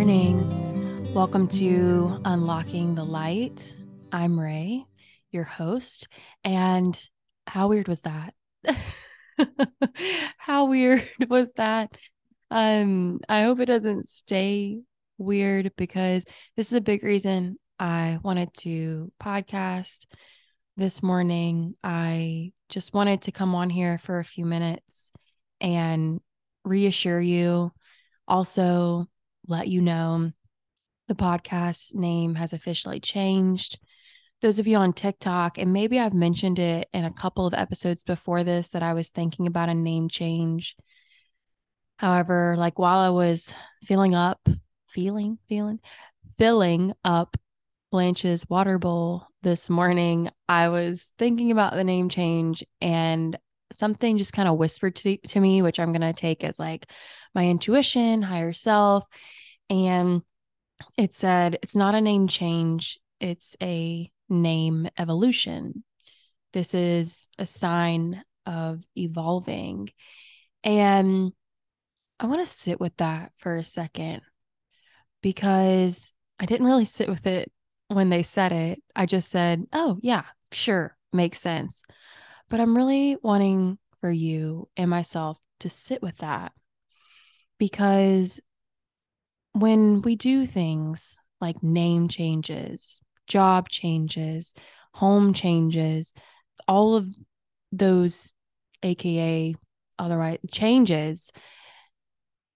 morning. Welcome to Unlocking the Light. I'm Ray, your host. And how weird was that? how weird was that? Um, I hope it doesn't stay weird because this is a big reason I wanted to podcast this morning. I just wanted to come on here for a few minutes and reassure you, also let you know the podcast name has officially changed. Those of you on TikTok, and maybe I've mentioned it in a couple of episodes before this that I was thinking about a name change. However, like while I was filling up, feeling, feeling, filling up Blanche's water bowl this morning, I was thinking about the name change and something just kind of whispered to, to me, which I'm going to take as like my intuition, higher self. And it said, it's not a name change, it's a name evolution. This is a sign of evolving. And I want to sit with that for a second because I didn't really sit with it when they said it. I just said, oh, yeah, sure, makes sense. But I'm really wanting for you and myself to sit with that because when we do things like name changes, job changes, home changes, all of those, AKA otherwise changes,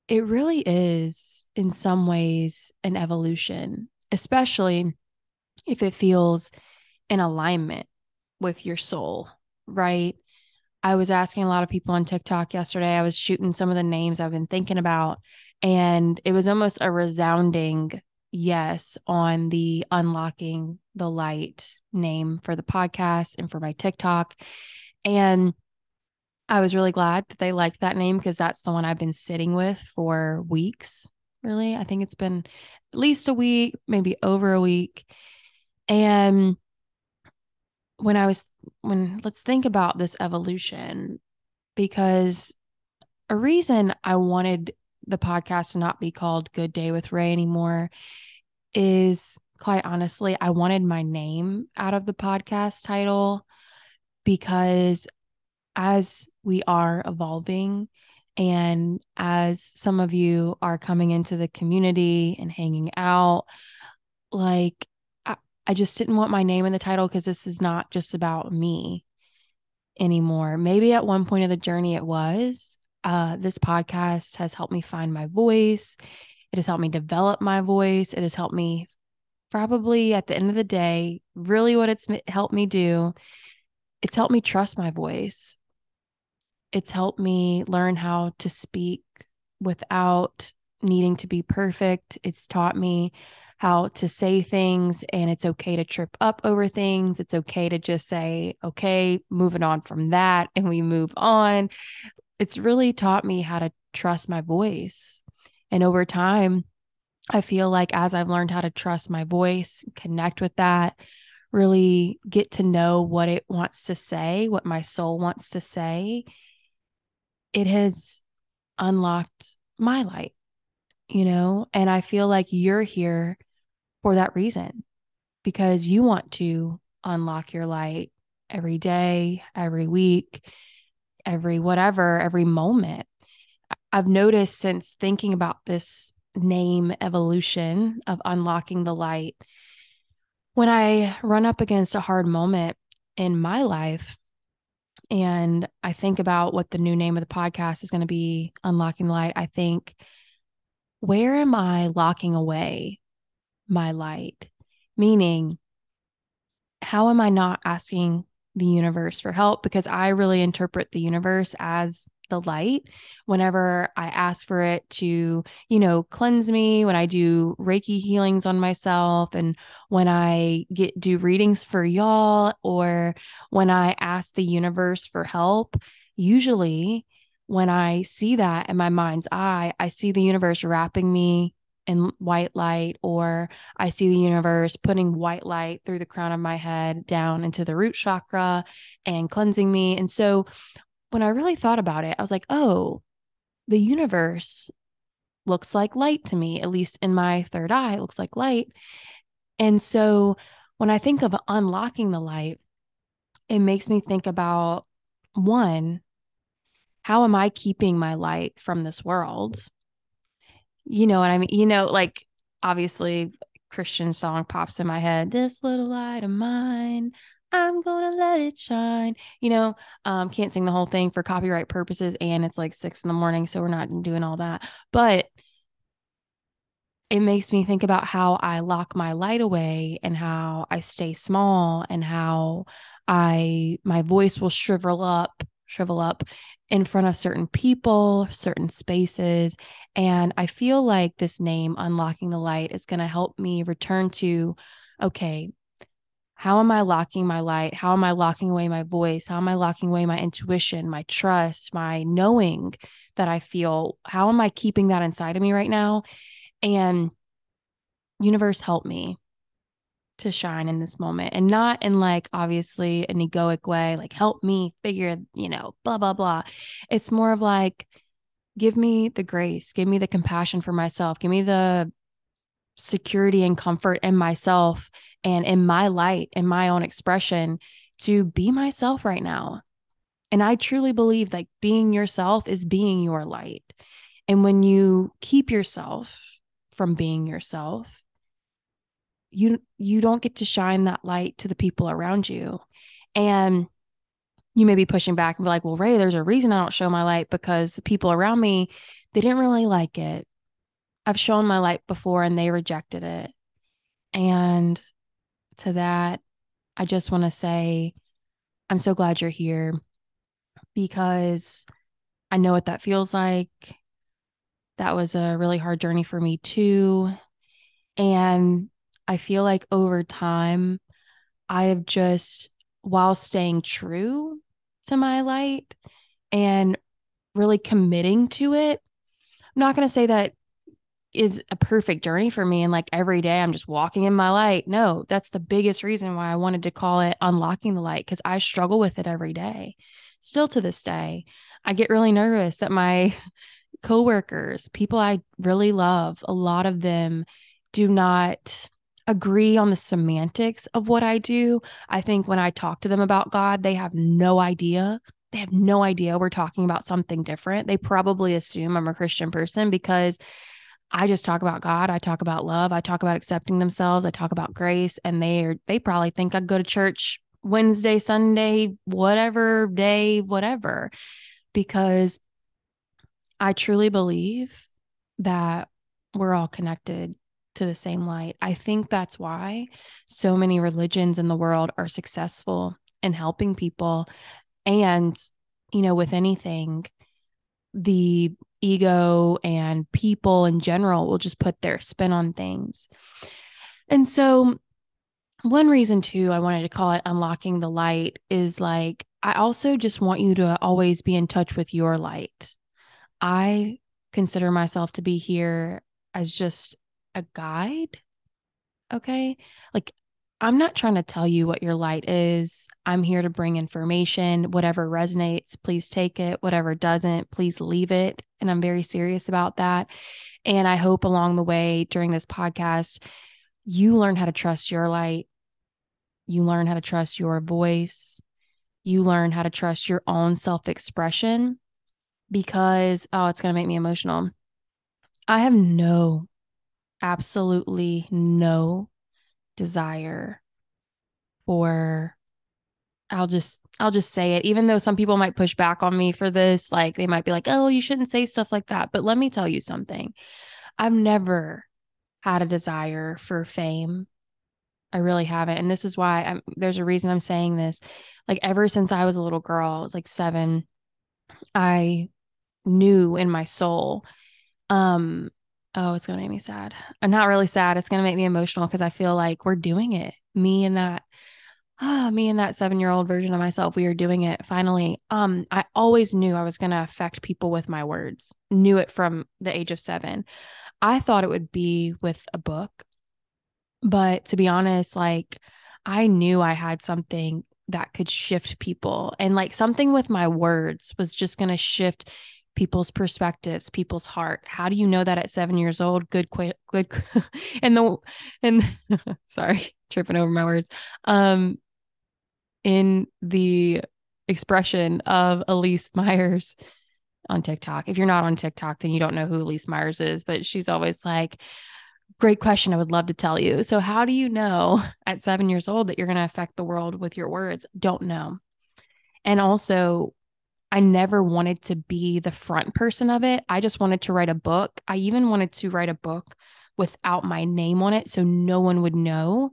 it really is in some ways an evolution, especially if it feels in alignment with your soul, right? I was asking a lot of people on TikTok yesterday. I was shooting some of the names I've been thinking about, and it was almost a resounding yes on the unlocking the light name for the podcast and for my TikTok. And I was really glad that they liked that name because that's the one I've been sitting with for weeks. Really, I think it's been at least a week, maybe over a week. And when I was, when let's think about this evolution, because a reason I wanted the podcast to not be called Good Day with Ray anymore is quite honestly, I wanted my name out of the podcast title because as we are evolving and as some of you are coming into the community and hanging out, like I, I just didn't want my name in the title because this is not just about me anymore. Maybe at one point of the journey it was, uh, this podcast has helped me find my voice. It has helped me develop my voice. It has helped me, probably at the end of the day, really what it's helped me do. It's helped me trust my voice. It's helped me learn how to speak without needing to be perfect. It's taught me how to say things and it's okay to trip up over things. It's okay to just say, okay, moving on from that and we move on it's really taught me how to trust my voice. And over time, I feel like as I've learned how to trust my voice, connect with that, really get to know what it wants to say, what my soul wants to say, it has unlocked my light, you know? And I feel like you're here for that reason because you want to unlock your light every day, every week every whatever, every moment. I've noticed since thinking about this name evolution of unlocking the light, when I run up against a hard moment in my life, and I think about what the new name of the podcast is going to be, Unlocking the Light, I think, where am I locking away my light? Meaning, how am I not asking the universe for help because I really interpret the universe as the light. Whenever I ask for it to, you know, cleanse me, when I do Reiki healings on myself and when I get do readings for y'all or when I ask the universe for help, usually when I see that in my mind's eye, I see the universe wrapping me in white light, or I see the universe putting white light through the crown of my head down into the root chakra and cleansing me. And so when I really thought about it, I was like, oh, the universe looks like light to me, at least in my third eye, it looks like light. And so when I think of unlocking the light, it makes me think about one, how am I keeping my light from this world? You know what I mean? You know, like obviously Christian song pops in my head. This little light of mine, I'm gonna let it shine. You know, um, can't sing the whole thing for copyright purposes, and it's like six in the morning, so we're not doing all that. But it makes me think about how I lock my light away and how I stay small and how I my voice will shrivel up, shrivel up in front of certain people, certain spaces. And I feel like this name, Unlocking the Light, is going to help me return to okay, how am I locking my light? How am I locking away my voice? How am I locking away my intuition, my trust, my knowing that I feel? How am I keeping that inside of me right now? And universe help me to shine in this moment and not in like obviously an egoic way, like help me figure, you know, blah, blah, blah. It's more of like, give me the grace, give me the compassion for myself, give me the security and comfort in myself and in my light and my own expression to be myself right now. And I truly believe like being yourself is being your light. And when you keep yourself from being yourself, you you don't get to shine that light to the people around you. And you may be pushing back and be like well ray there's a reason i don't show my light because the people around me they didn't really like it. I've shown my light before and they rejected it. And to that i just want to say i'm so glad you're here because i know what that feels like. That was a really hard journey for me too. And I feel like over time, I have just, while staying true to my light and really committing to it, I'm not going to say that is a perfect journey for me and like every day I'm just walking in my light. No, that's the biggest reason why I wanted to call it unlocking the light because I struggle with it every day. Still to this day, I get really nervous that my coworkers, people I really love, a lot of them do not agree on the semantics of what I do. I think when I talk to them about God, they have no idea. They have no idea we're talking about something different. They probably assume I'm a Christian person because I just talk about God, I talk about love, I talk about accepting themselves, I talk about grace, and they are they probably think I go to church Wednesday, Sunday, whatever day, whatever, because I truly believe that we're all connected to the same light. I think that's why so many religions in the world are successful in helping people. And, you know, with anything, the ego and people in general will just put their spin on things. And so, one reason too, I wanted to call it unlocking the light is like, I also just want you to always be in touch with your light. I consider myself to be here as just a guide. Okay. Like, I'm not trying to tell you what your light is. I'm here to bring information. Whatever resonates, please take it. Whatever doesn't, please leave it. And I'm very serious about that. And I hope along the way during this podcast, you learn how to trust your light. You learn how to trust your voice. You learn how to trust your own self expression because, oh, it's going to make me emotional. I have no absolutely no desire for I'll just I'll just say it even though some people might push back on me for this like they might be like oh you shouldn't say stuff like that. But let me tell you something. I've never had a desire for fame. I really haven't. And this is why I'm there's a reason I'm saying this. Like ever since I was a little girl I was like 7 I knew in my soul um Oh, it's going to make me sad. I'm not really sad. It's going to make me emotional because I feel like we're doing it. Me and that, ah, me and that seven year old version of myself, we are doing it finally. Um, I always knew I was going to affect people with my words, knew it from the age of seven. I thought it would be with a book. But to be honest, like I knew I had something that could shift people and like something with my words was just going to shift people's perspectives, people's heart. How do you know that at seven years old? Good, good. and the, and sorry, tripping over my words. Um, in the expression of Elyse Myers on TikTok. If you're not on TikTok, then you don't know who Elyse Myers is, but she's always like, great question. I would love to tell you. So, how do you know at seven years old that you're going to affect the world with your words? Don't know. And also, I never wanted to be the front person of it. I just wanted to write a book. I even wanted to write a book without my name on it so no one would know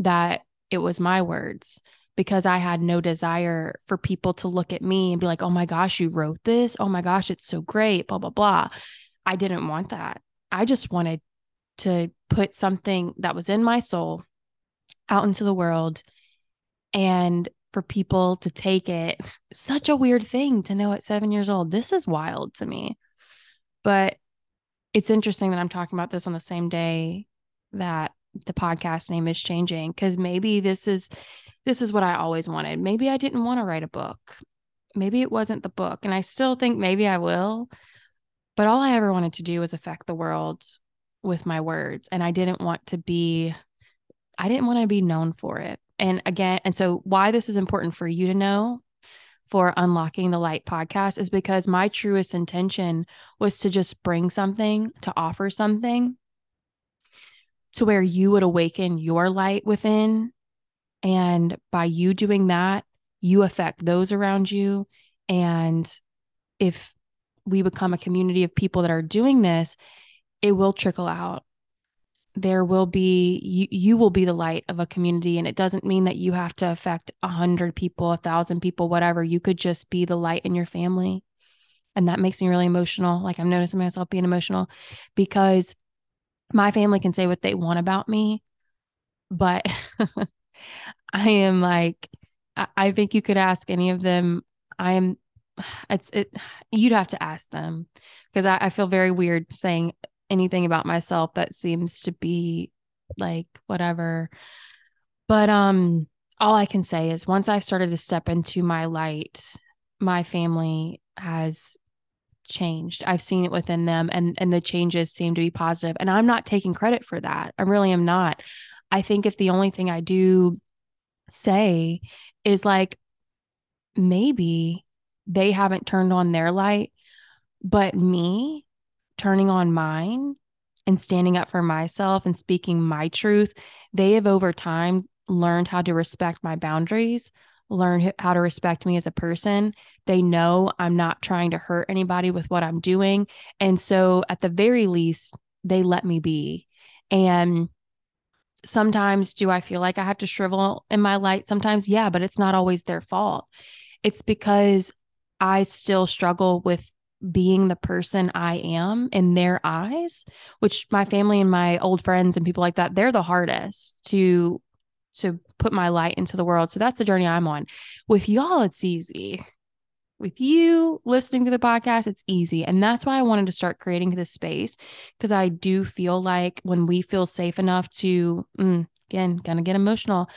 that it was my words because I had no desire for people to look at me and be like, oh my gosh, you wrote this. Oh my gosh, it's so great, blah, blah, blah. I didn't want that. I just wanted to put something that was in my soul out into the world and for people to take it. Such a weird thing to know at seven years old. This is wild to me. But it's interesting that I'm talking about this on the same day that the podcast name is changing because maybe this is this is what I always wanted. Maybe I didn't want to write a book. Maybe it wasn't the book. And I still think maybe I will. But all I ever wanted to do was affect the world with my words. And I didn't want to be, I didn't want to be known for it. And again, and so why this is important for you to know for Unlocking the Light podcast is because my truest intention was to just bring something, to offer something to where you would awaken your light within. And by you doing that, you affect those around you. And if we become a community of people that are doing this, it will trickle out there will be you, you will be the light of a community and it doesn't mean that you have to affect a hundred people a thousand people whatever. You could just be the light in your family. And that makes me really emotional. Like i'm noticing myself being emotional because my family can say what they want about me but i am like I, I think you could ask any of them. I am it's it you'd have to ask them because I, I feel very weird saying anything about myself that seems to be like whatever. But um all I can say is once I've started to step into my light, my family has changed. I've seen it within them and and the changes seem to be positive and I'm not taking credit for that. I really am not. I think if the only thing I do say is like maybe they haven't turned on their light, but me turning on mine and standing up for myself and speaking my truth, they have over time learned how to respect my boundaries, learn how to respect me as a person. They know I'm not trying to hurt anybody with what I'm doing. And so, at the very least, they let me be. And sometimes, do I feel like I have to shrivel in my light? Sometimes, yeah, but it's not always their fault. It's because I still struggle with being the person I am in their eyes, which my family and my old friends and people like that, they're the hardest to to put my light into the world. So that's the journey I'm on. With y'all, it's easy. With you listening to the podcast, it's easy. And that's why I wanted to start creating this space because I do feel like when we feel safe enough to, mm, again, gonna get emotional,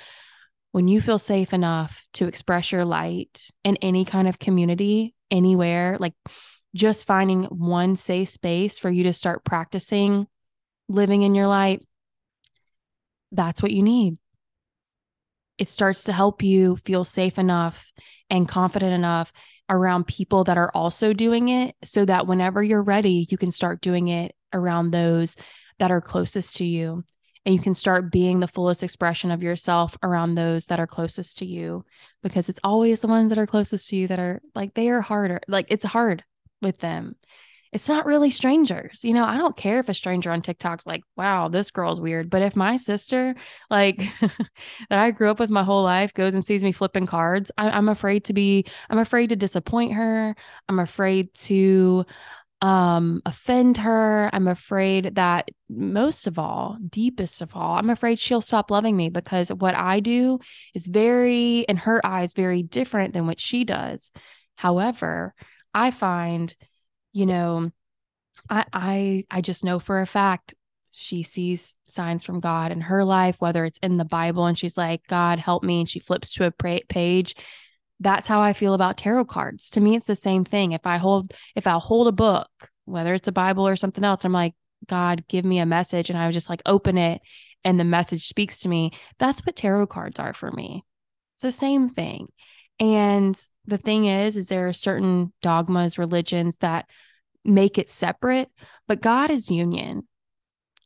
when you feel safe enough to express your light in any kind of community, anywhere, like just finding one safe space for you to start practicing living in your light, that's what you need. It starts to help you feel safe enough and confident enough around people that are also doing it so that whenever you're ready, you can start doing it around those that are closest to you. And you can start being the fullest expression of yourself around those that are closest to you because it's always the ones that are closest to you that are like, they are harder. Like, it's hard with them. It's not really strangers. You know, I don't care if a stranger on TikTok's like, wow, this girl's weird. But if my sister, like that I grew up with my whole life, goes and sees me flipping cards, I, I'm afraid to be, I'm afraid to disappoint her. I'm afraid to um offend her i'm afraid that most of all deepest of all i'm afraid she'll stop loving me because what i do is very in her eyes very different than what she does however I find, you know, I I I just know for a fact she sees signs from God in her life, whether it's in the Bible and she's like, God, help me. And she flips to a page. that's how I feel about tarot cards. To me, it's the same thing. If I hold, if I hold a book, whether it's a Bible or something else, I'm like, God, give me a message. And I would just like open it and the message speaks to me. That's what tarot cards are for me. It's the same thing. And the thing is, is there are certain dogmas, religions that make it separate, but God is union.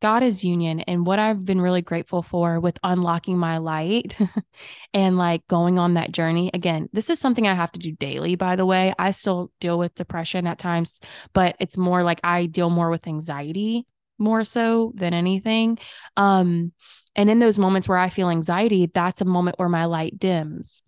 God is union. And what I've been really grateful for with unlocking my light and like going on that journey again, this is something I have to do daily, by the way. I still deal with depression at times, but it's more like I deal more with anxiety more so than anything. Um, and in those moments where I feel anxiety, that's a moment where my light dims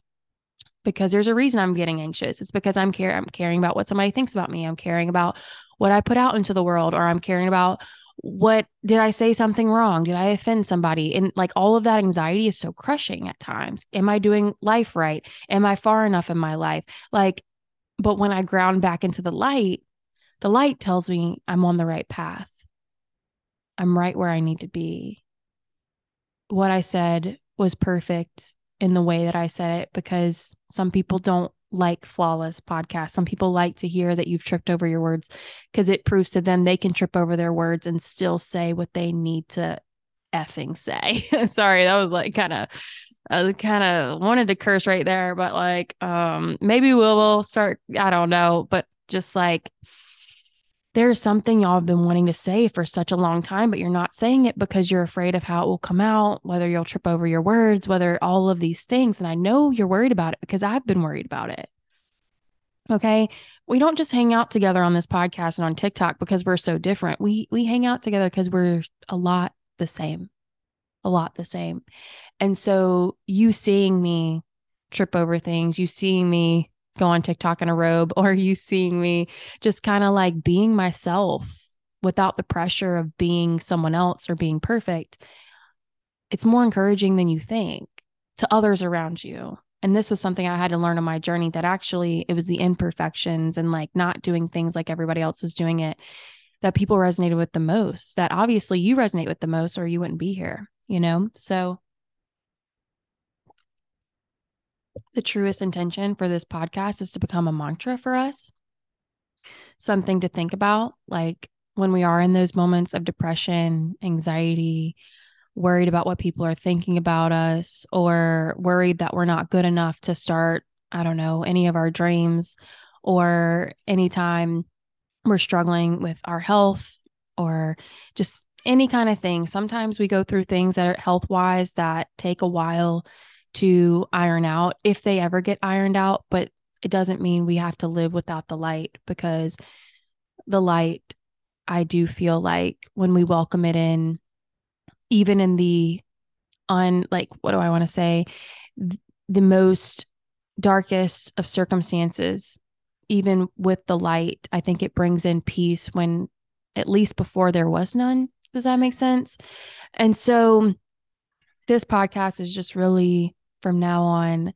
because there's a reason I'm getting anxious. It's because I'm care I'm caring about what somebody thinks about me. I'm caring about what I put out into the world or I'm caring about what did I say something wrong? Did I offend somebody? And like all of that anxiety is so crushing at times. Am I doing life right? Am I far enough in my life? Like, but when I ground back into the light, the light tells me I'm on the right path. I'm right where I need to be. What I said was perfect in the way that I said it because some people don't like flawless podcasts. Some people like to hear that you've tripped over your words because it proves to them they can trip over their words and still say what they need to effing say. Sorry, that was like kind of I kind of wanted to curse right there, but like um maybe we will start I don't know, but just like there's something y'all have been wanting to say for such a long time, but you're not saying it because you're afraid of how it will come out, whether you'll trip over your words, whether all of these things. And I know you're worried about it because I've been worried about it. Okay. We don't just hang out together on this podcast and on TikTok because we're so different. We we hang out together because we're a lot the same. A lot the same. And so you seeing me trip over things, you seeing me go on TikTok in a robe or are you seeing me just kind of like being myself without the pressure of being someone else or being perfect, it's more encouraging than you think to others around you. And this was something I had to learn on my journey that actually it was the imperfections and like not doing things like everybody else was doing it that people resonated with the most. That obviously you resonate with the most or you wouldn't be here, you know? So the truest intention for this podcast is to become a mantra for us, something to think about. Like when we are in those moments of depression, anxiety, worried about what people are thinking about us, or worried that we're not good enough to start, I don't know, any of our dreams, or anytime we're struggling with our health or just any kind of thing. Sometimes we go through things that are health wise that take a while to iron out if they ever get ironed out, but it doesn't mean we have to live without the light because the light, I do feel like when we welcome it in, even in the on like what do I want to say, the most darkest of circumstances, even with the light, I think it brings in peace when at least before there was none. Does that make sense? And so this podcast is just really from now on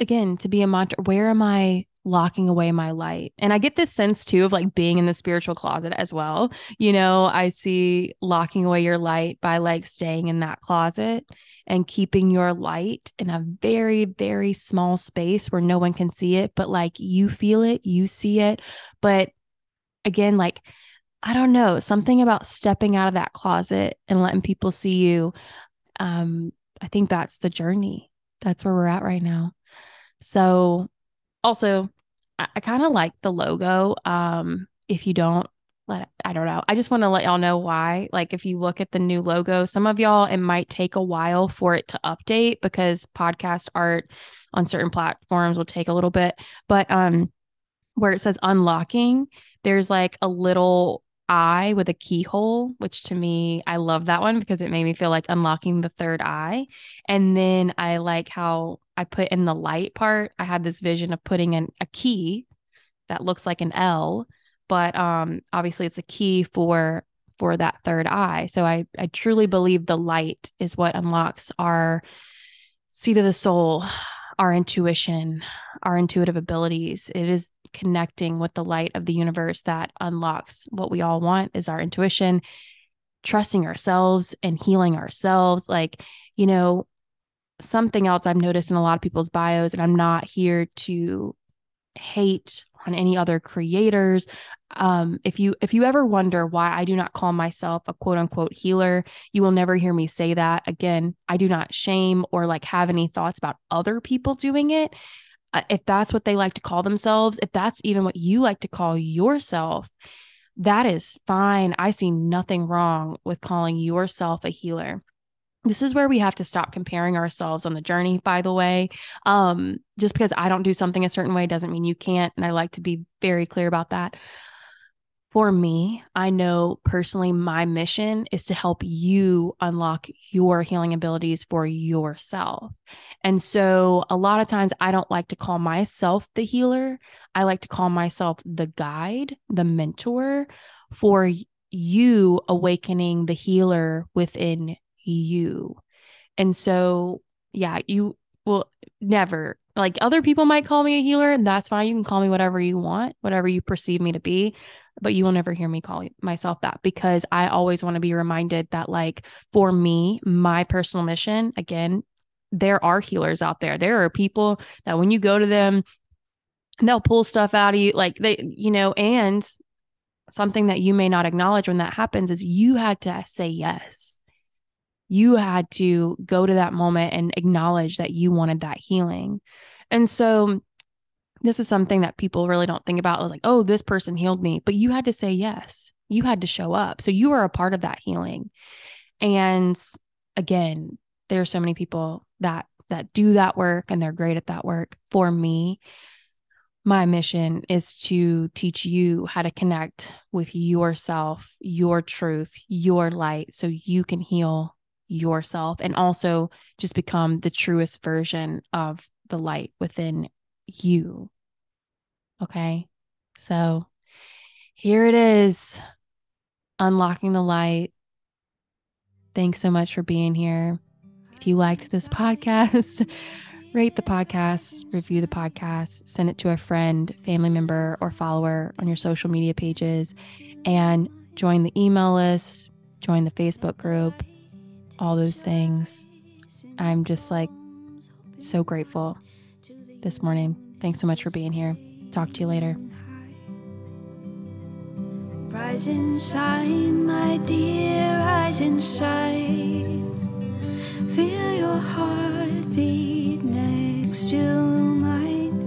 again to be a mantra where am i locking away my light? And i get this sense too of like being in the spiritual closet as well. You know i see locking away your light by like staying in that closet and keeping your light in a very very small space where no one can see it but like you feel it you see it. But again like i don't know something about stepping out of that closet and letting people see you um i think that's the journey that's where we're at right now. So also I, I kind of like the logo. Um, if you don't let I don't know. I just want to let y'all know why. Like if you look at the new logo, some of y'all it might take a while for it to update because podcast art on certain platforms will take a little bit. But um where it says unlocking, there's like a little eye with a keyhole, which to me, I love that one because it made me feel like unlocking the third eye. And then I like how I put in the light part, I had this vision of putting in a key that looks like an L, but um obviously it's a key for for that third eye. So I I truly believe the light is what unlocks our seat of the soul, our intuition, our intuitive abilities. It is connecting with the light of the universe that unlocks what we all want is our intuition, trusting ourselves and healing ourselves. Like, you know, something else I've noticed in a lot of people's bios, and I'm not here to hate on any other creators. Um, if you if you ever wonder why I do not call myself a quote unquote healer, you will never hear me say that. Again, I do not shame or like have any thoughts about other people doing it. Uh, if that's what they like to call themselves, if that's even what you like to call yourself, that is fine. I see nothing wrong with calling yourself a healer. This is where we have to stop comparing ourselves on the journey by the way. Um, just because i don't do something a certain way doesn't mean you can't and i like to be very clear about that for me i know personally my mission is to help you unlock your healing abilities for yourself and so a lot of times i don't like to call myself the healer i like to call myself the guide the mentor for you awakening the healer within you. And so, yeah, you will never like other people might call me a healer, and that's fine. You can call me whatever you want, whatever you perceive me to be, but you will never hear me call myself that because I always want to be reminded that, like, for me, my personal mission, again, there are healers out there. There are people that when you go to them, they'll pull stuff out of you, like they, you know, and something that you may not acknowledge when that happens is you had to say yes you had to go to that moment and acknowledge that you wanted that healing. And so this is something that people really don't think about. It was like, oh, this person healed me, but you had to say yes. You had to show up. So you are a part of that healing. And again, there are so many people that that do that work and they're great at that work. For me, my mission is to teach you how to connect with yourself, your truth, your light so you can heal yourself and also just become the truest version of the light within you. Okay. So here it is unlocking the light. Thanks so much for being here. If you liked this podcast, rate the podcast, review the podcast, send it to a friend, family member, or follower on your social media pages, and join the email list, join the Facebook group all those things. I'm just like so grateful this morning. Thanks so much for being here. Talk to you later. Rise inside, my dear, rise inside. Feel your heartbeat next to mine.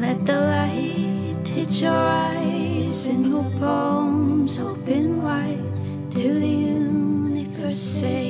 Let the light hit your eyes and your palms open wide to the say